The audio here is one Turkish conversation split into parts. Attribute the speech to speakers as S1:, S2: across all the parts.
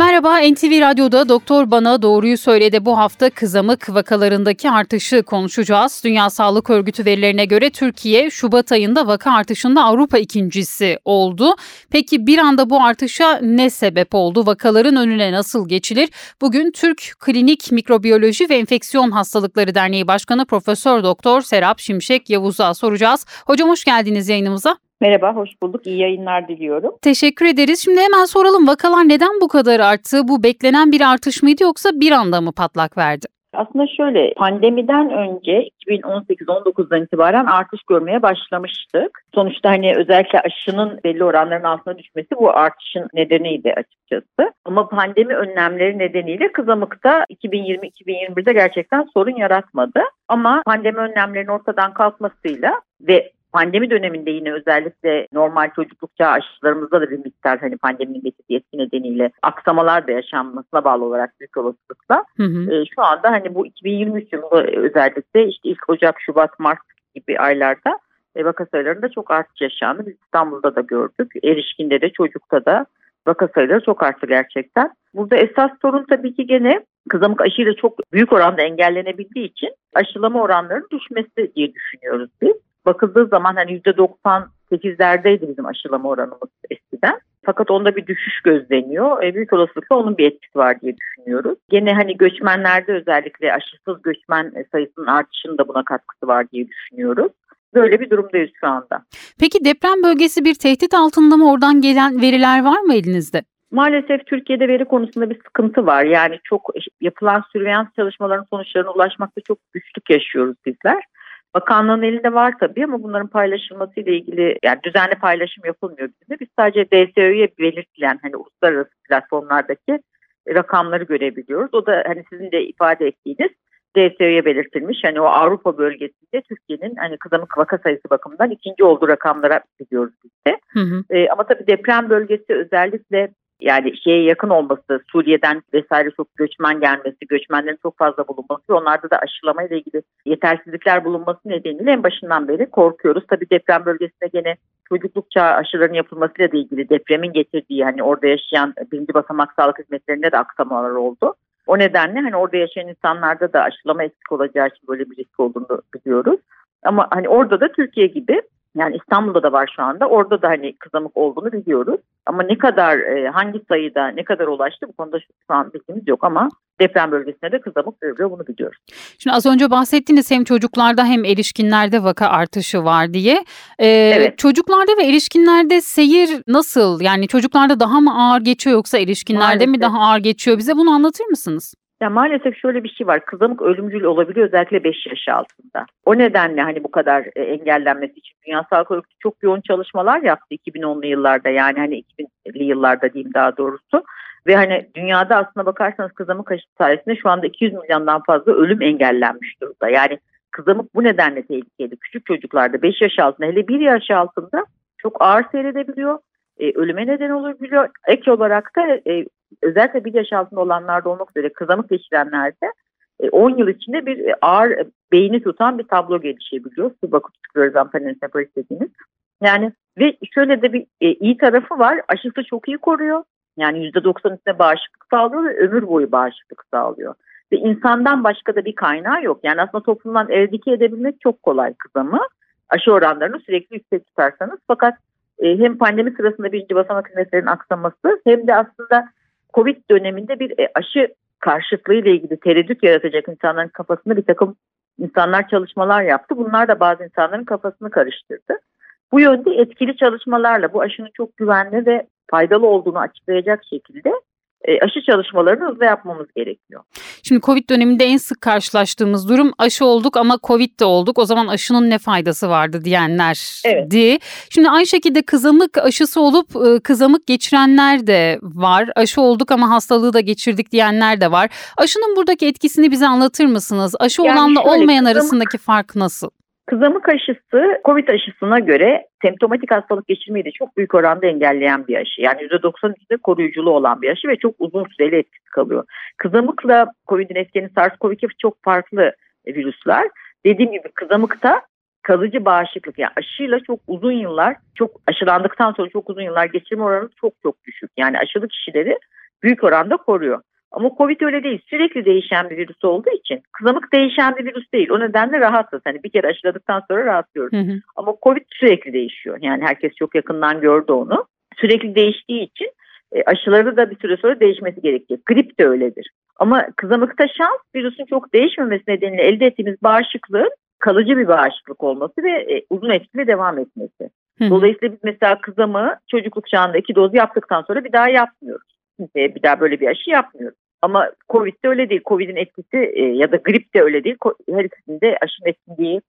S1: Merhaba NTV Radyo'da Doktor Bana Doğruyu Söyledi. Bu hafta kızamık vakalarındaki artışı konuşacağız. Dünya Sağlık Örgütü verilerine göre Türkiye Şubat ayında vaka artışında Avrupa ikincisi oldu. Peki bir anda bu artışa ne sebep oldu? Vakaların önüne nasıl geçilir? Bugün Türk Klinik Mikrobiyoloji ve Enfeksiyon Hastalıkları Derneği Başkanı Profesör Doktor Serap Şimşek Yavuz'a soracağız. Hocam hoş geldiniz yayınımıza.
S2: Merhaba, hoş bulduk. İyi yayınlar diliyorum.
S1: Teşekkür ederiz. Şimdi hemen soralım vakalar neden bu kadar arttı? Bu beklenen bir artış mıydı yoksa bir anda mı patlak verdi?
S2: Aslında şöyle pandemiden önce 2018-19'dan itibaren artış görmeye başlamıştık. Sonuçta hani özellikle aşının belli oranların altına düşmesi bu artışın nedeniydi açıkçası. Ama pandemi önlemleri nedeniyle kızamıkta 2020-2021'de gerçekten sorun yaratmadı. Ama pandemi önlemlerinin ortadan kalkmasıyla ve Pandemi döneminde yine özellikle normal çocukluk çağı aşılarımızda da bir miktar hani pandeminin getirdiği etki nedeniyle aksamalar da yaşanmasına bağlı olarak büyük olasılıkla hı hı. E, şu anda hani bu 2023 yılında özellikle işte ilk Ocak, Şubat, Mart gibi aylarda e, vaka sayılarında çok artış yaşandı. Biz İstanbul'da da gördük. Erişkinde de çocukta da vaka sayıları çok arttı gerçekten. Burada esas sorun tabii ki gene kızamık aşıyla çok büyük oranda engellenebildiği için aşılama oranlarının düşmesi diye düşünüyoruz biz bakıldığı zaman hani %98'lerdeydi bizim aşılama oranımız eskiden. Fakat onda bir düşüş gözleniyor. E, büyük olasılıkla onun bir etkisi var diye düşünüyoruz. Gene hani göçmenlerde özellikle aşısız göçmen sayısının artışının da buna katkısı var diye düşünüyoruz. Böyle bir durumdayız şu anda.
S1: Peki deprem bölgesi bir tehdit altında mı? Oradan gelen veriler var mı elinizde?
S2: Maalesef Türkiye'de veri konusunda bir sıkıntı var. Yani çok yapılan sürveyans çalışmalarının sonuçlarına ulaşmakta çok güçlük yaşıyoruz bizler. Bakanlığın elinde var tabii ama bunların paylaşılması ile ilgili yani düzenli paylaşım yapılmıyor bizde. Biz sadece DSÖ'ye belirtilen hani uluslararası platformlardaki rakamları görebiliyoruz. O da hani sizin de ifade ettiğiniz DSÖ'ye belirtilmiş. Hani o Avrupa bölgesinde Türkiye'nin hani kızamık vaka sayısı bakımından ikinci olduğu rakamlara biliyoruz biz de. Hı hı. E, ama tabii deprem bölgesi özellikle yani şeye yakın olması, Suriye'den vesaire çok göçmen gelmesi, göçmenlerin çok fazla bulunması, onlarda da aşılama ile ilgili yetersizlikler bulunması nedeniyle en başından beri korkuyoruz. Tabii deprem bölgesinde gene çocukluk çağı aşılarının yapılmasıyla da ilgili depremin getirdiği hani orada yaşayan birinci basamak sağlık hizmetlerinde de aksamalar oldu. O nedenle hani orada yaşayan insanlarda da aşılama eksik olacağı için böyle bir risk olduğunu biliyoruz. Ama hani orada da Türkiye gibi yani İstanbul'da da var şu anda. Orada da hani kızamık olduğunu biliyoruz. Ama ne kadar e, hangi sayıda ne kadar ulaştı bu konuda şu an bilgimiz yok ama deprem bölgesinde de kızamık görülüyor bunu biliyoruz.
S1: Şimdi az önce bahsettiniz hem çocuklarda hem erişkinlerde vaka artışı var diye. Ee, evet. Çocuklarda ve erişkinlerde seyir nasıl? Yani çocuklarda daha mı ağır geçiyor yoksa erişkinlerde Maalesef. mi daha ağır geçiyor? Bize bunu anlatır mısınız?
S2: Ya maalesef şöyle bir şey var. Kızamık ölümcül olabiliyor özellikle 5 yaş altında. O nedenle hani bu kadar e, engellenmesi için Dünya Sağlık Örgütü çok yoğun çalışmalar yaptı 2010'lu yıllarda yani hani 2000'li yıllarda diyeyim daha doğrusu. Ve hani dünyada aslına bakarsanız kızamık aşısı sayesinde şu anda 200 milyondan fazla ölüm engellenmiş durumda. Yani kızamık bu nedenle tehlikeli. Küçük çocuklarda 5 yaş altında hele 1 yaş altında çok ağır seyredebiliyor. E, ölüme neden olabiliyor. Ek olarak da e, özellikle bir yaş altında olanlarda olmak üzere kızamık geçirenlerde 10 e, yıl içinde bir e, ağır e, beyni tutan bir tablo gelişebiliyor. Subakut sklerozan panelensefalit dediğimiz. Yani ve şöyle de bir iyi tarafı var. Aşısı çok iyi koruyor. Yani %90 üstüne bağışıklık sağlıyor ve ömür boyu bağışıklık sağlıyor. Ve insandan başka da bir kaynağı yok. Yani aslında toplumdan eradike edebilmek çok kolay kızamı. Aşı oranlarını sürekli yüksek tutarsanız. Fakat hem pandemi sırasında birinci basamak hizmetlerin aksaması hem de aslında Covid döneminde bir e, aşı karşıtlığı ile ilgili tereddüt yaratacak insanların kafasında bir takım insanlar çalışmalar yaptı. Bunlar da bazı insanların kafasını karıştırdı. Bu yönde etkili çalışmalarla bu aşının çok güvenli ve faydalı olduğunu açıklayacak şekilde aşı çalışmalarını hızlı yapmamız gerekiyor.
S1: Şimdi Covid döneminde en sık karşılaştığımız durum aşı olduk ama Covid de olduk. O zaman aşının ne faydası vardı diyenlerdi. Evet. Şimdi aynı şekilde kızamık aşısı olup e, kızamık geçirenler de var. Aşı olduk ama hastalığı da geçirdik diyenler de var. Aşının buradaki etkisini bize anlatır mısınız? Aşı yani olanla olmayan kızamık, arasındaki fark nasıl?
S2: Kızamık aşısı COVID aşısına göre semptomatik hastalık geçirmeyi de çok büyük oranda engelleyen bir aşı. Yani %90 üstünde koruyuculuğu olan bir aşı ve çok uzun süreli etkisi kalıyor. Kızamıkla COVID'in etkeni SARS-CoV-2 çok farklı virüsler. Dediğim gibi kızamıkta kalıcı bağışıklık yani aşıyla çok uzun yıllar çok aşılandıktan sonra çok uzun yıllar geçirme oranı çok çok düşük. Yani aşılı kişileri büyük oranda koruyor. Ama Covid öyle değil. Sürekli değişen bir virüs olduğu için kızamık değişen bir virüs değil. O nedenle rahatsız. Hani bir kere aşıladıktan sonra rahatlıyoruz. Hı hı. Ama Covid sürekli değişiyor. Yani herkes çok yakından gördü onu. Sürekli değiştiği için e, aşıları da bir süre sonra değişmesi gerekecek. Grip de öyledir. Ama kızamıkta şans virüsün çok değişmemesi nedeniyle elde ettiğimiz bağışıklığın kalıcı bir bağışıklık olması ve e, uzun etkili devam etmesi. Hı. Dolayısıyla biz mesela kızamı çocukluk çağında iki doz yaptıktan sonra bir daha yapmıyoruz. Kimseye bir daha böyle bir aşı yapmıyoruz. Ama Covid de öyle değil. Covid'in etkisi e, ya da grip de öyle değil. Her ikisinde aşının etkinliği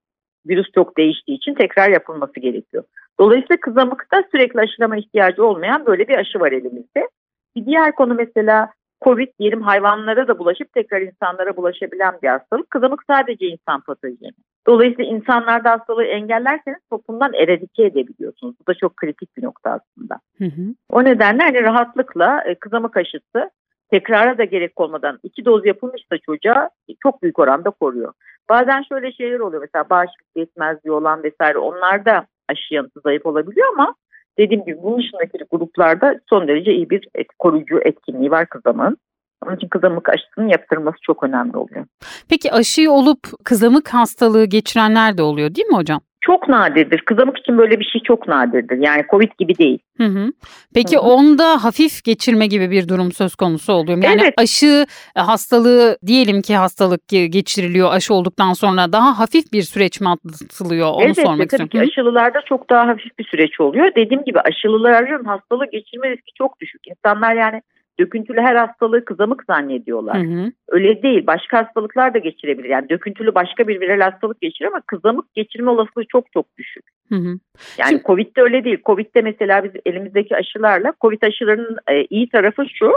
S2: virüs çok değiştiği için tekrar yapılması gerekiyor. Dolayısıyla kızamıkta sürekli aşılama ihtiyacı olmayan böyle bir aşı var elimizde. Bir diğer konu mesela Covid diyelim hayvanlara da bulaşıp tekrar insanlara bulaşabilen bir hastalık. Kızamık sadece insan patojeni. Dolayısıyla insanlarda hastalığı engellerseniz toplumdan eradike edebiliyorsunuz. Bu da çok kritik bir nokta aslında. Hı hı. O nedenle hani rahatlıkla e, kızamık aşısı tekrara da gerek olmadan iki doz yapılmışsa çocuğa çok büyük oranda koruyor. Bazen şöyle şeyler oluyor mesela bağışıklık yetmezliği olan vesaire onlarda aşı yanıtı zayıf olabiliyor ama dediğim gibi bunun dışındaki gruplarda son derece iyi bir et, koruyucu etkinliği var kızamığın. Onun için kızamık aşısının yaptırılması çok önemli oluyor.
S1: Peki aşıyı olup kızamık hastalığı geçirenler de oluyor değil mi hocam?
S2: Çok nadirdir. Kızamık için böyle bir şey çok nadirdir. Yani Covid gibi değil.
S1: Hı hı. Peki hı hı. onda hafif geçirme gibi bir durum söz konusu oluyor mu? Yani evet. aşı e, hastalığı diyelim ki hastalık geçiriliyor aşı olduktan sonra daha hafif bir süreç mi atlatılıyor? Onu
S2: evet,
S1: sormak
S2: tabii
S1: istiyorum.
S2: ki aşılılarda çok daha hafif bir süreç oluyor. Dediğim gibi aşılıların hastalığı geçirme riski çok düşük. İnsanlar yani döküntülü her hastalığı kızamık zannediyorlar. Hı hı. Öyle değil. Başka hastalıklar da geçirebilir. Yani döküntülü başka bir viral hastalık geçirir ama kızamık geçirme olasılığı çok çok düşük. Hı hı. Yani Şimdi... Covid'de öyle değil. Covid'de mesela biz elimizdeki aşılarla Covid aşılarının e, iyi tarafı şu.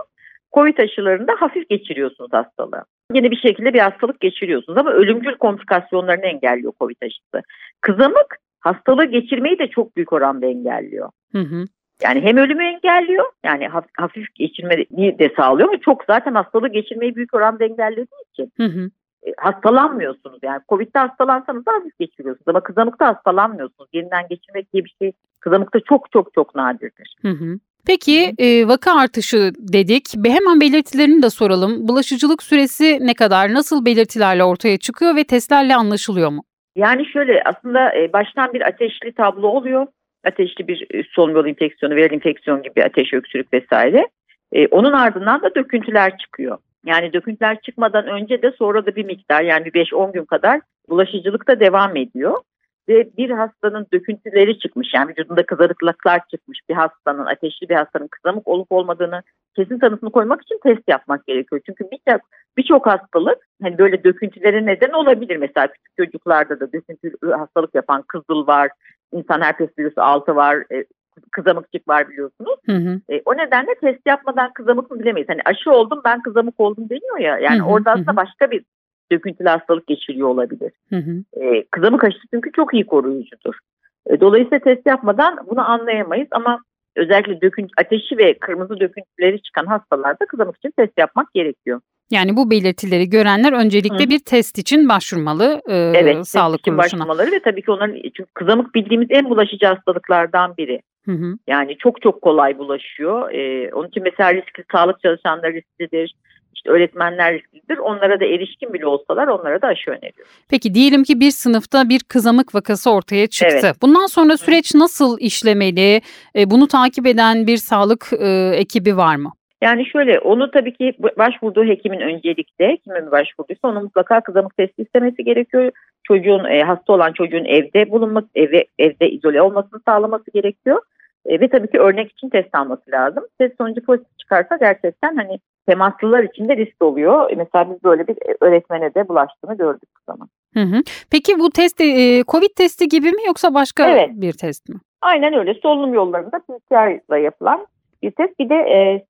S2: Covid aşılarında hafif geçiriyorsunuz hastalığı. Yine bir şekilde bir hastalık geçiriyorsunuz ama ölümcül komplikasyonlarını engelliyor Covid aşısı. Kızamık hastalığı geçirmeyi de çok büyük oranda engelliyor. Hı hı. Yani hem ölümü engelliyor yani hafif geçirmeyi de sağlıyor ama çok zaten hastalığı geçirmeyi büyük oranda engellediği için hı hı. E, hastalanmıyorsunuz. Yani Covid'de hastalansanız da hafif geçiriyorsunuz ama kızamıkta hastalanmıyorsunuz. Yeniden geçirmek diye bir şey kızamıkta çok çok çok nadirdir. Hı
S1: hı. Peki e, vaka artışı dedik. Hemen belirtilerini de soralım. Bulaşıcılık süresi ne kadar? Nasıl belirtilerle ortaya çıkıyor ve testlerle anlaşılıyor mu?
S2: Yani şöyle aslında e, baştan bir ateşli tablo oluyor ateşli bir üst solunum yolu infeksiyonu, viral infeksiyon gibi ateş, öksürük vesaire. E, onun ardından da döküntüler çıkıyor. Yani döküntüler çıkmadan önce de sonra da bir miktar yani 5-10 gün kadar bulaşıcılık da devam ediyor. Ve bir hastanın döküntüleri çıkmış yani vücudunda kızarıklıklar çıkmış bir hastanın ateşli bir hastanın kızamık olup olmadığını kesin tanısını koymak için test yapmak gerekiyor. Çünkü birçok birçok hastalık hani böyle döküntülere neden olabilir. Mesela küçük çocuklarda da döküntülü hastalık yapan kızıl var, insan herpes virüsü altı var, e, kızamıkçık var biliyorsunuz. Hı hı. E, o nedenle test yapmadan kızamık mı bilemeyiz. Hani aşı oldum ben kızamık oldum deniyor ya. Yani hı hı, orada aslında hı. başka bir döküntülü hastalık geçiriyor olabilir. Hı hı. E, kızamık aşısı çünkü çok iyi koruyucudur. E, dolayısıyla test yapmadan bunu anlayamayız ama özellikle döküntü, ateşi ve kırmızı döküntüleri çıkan hastalarda kızamık için test yapmak gerekiyor.
S1: Yani bu belirtileri görenler öncelikle Hı. bir test için başvurmalı e, evet, sağlık için kuruluşuna.
S2: başvurmaları ve tabii ki onların çünkü kızamık bildiğimiz en bulaşıcı hastalıklardan biri. Hı hı. Yani çok çok kolay bulaşıyor. Ee, onun için mesela riskli sağlık çalışanları risklidir. İşte öğretmenler risklidir. Onlara da erişkin bile olsalar onlara da aşı öneriyor.
S1: Peki diyelim ki bir sınıfta bir kızamık vakası ortaya çıktı. Evet. Bundan sonra süreç nasıl işlemeli? E, bunu takip eden bir sağlık e, ekibi var mı?
S2: Yani şöyle onu tabii ki başvurduğu hekimin öncelikle kime mi başvurduysa onun mutlaka kızamık testi istemesi gerekiyor. Çocuğun e, hasta olan çocuğun evde bulunması, eve, evde izole olmasını sağlaması gerekiyor. E, ve tabii ki örnek için test alması lazım. Test sonucu pozitif çıkarsa gerçekten hani temaslılar için de risk oluyor. E, mesela biz böyle bir öğretmene de bulaştığını gördük bu zaman.
S1: Hı hı. Peki bu test e, COVID testi gibi mi yoksa başka evet. bir test mi?
S2: Aynen öyle. Solunum yollarında PCR ile yapılan bir test. Bir de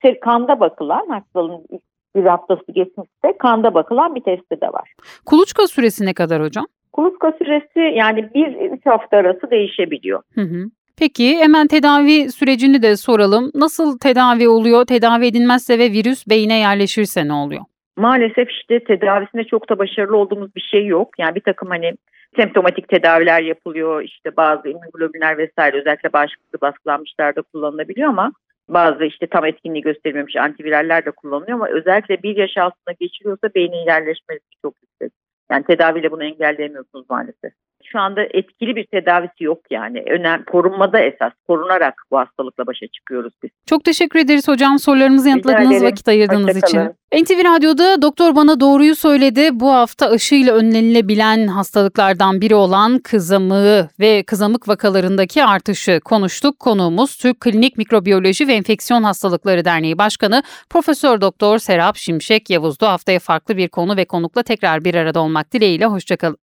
S2: e, kanda bakılan hastalığın ilk bir haftası geçmişse kanda bakılan bir testi de var.
S1: Kuluçka süresi ne kadar hocam?
S2: Kuluçka süresi yani bir üç hafta arası değişebiliyor. Hı hı.
S1: Peki hemen tedavi sürecini de soralım. Nasıl tedavi oluyor? Tedavi edilmezse ve virüs beyine yerleşirse ne oluyor?
S2: maalesef işte tedavisinde çok da başarılı olduğumuz bir şey yok. Yani bir takım hani semptomatik tedaviler yapılıyor. İşte bazı immünoglobinler vesaire özellikle bağışıklığı baskılanmışlarda kullanılabiliyor ama bazı işte tam etkinliği göstermemiş antiviraller de kullanılıyor ama özellikle bir yaş altında geçiriyorsa beynin yerleşmesi çok yüksek. Yani tedaviyle bunu engelleyemiyorsunuz maalesef şu anda etkili bir tedavisi yok yani. Önem korunmada esas korunarak bu hastalıkla başa çıkıyoruz biz.
S1: Çok teşekkür ederiz hocam sorularımızı yanıtladığınız vakit ayırdığınız için. NTV Radyo'da doktor bana doğruyu söyledi. Bu hafta aşıyla önlenilebilen hastalıklardan biri olan kızamığı ve kızamık vakalarındaki artışı konuştuk. Konuğumuz Türk Klinik Mikrobiyoloji ve Enfeksiyon Hastalıkları Derneği Başkanı Profesör Doktor Serap Şimşek Yavuz'du. Haftaya farklı bir konu ve konukla tekrar bir arada olmak dileğiyle. Hoşçakalın.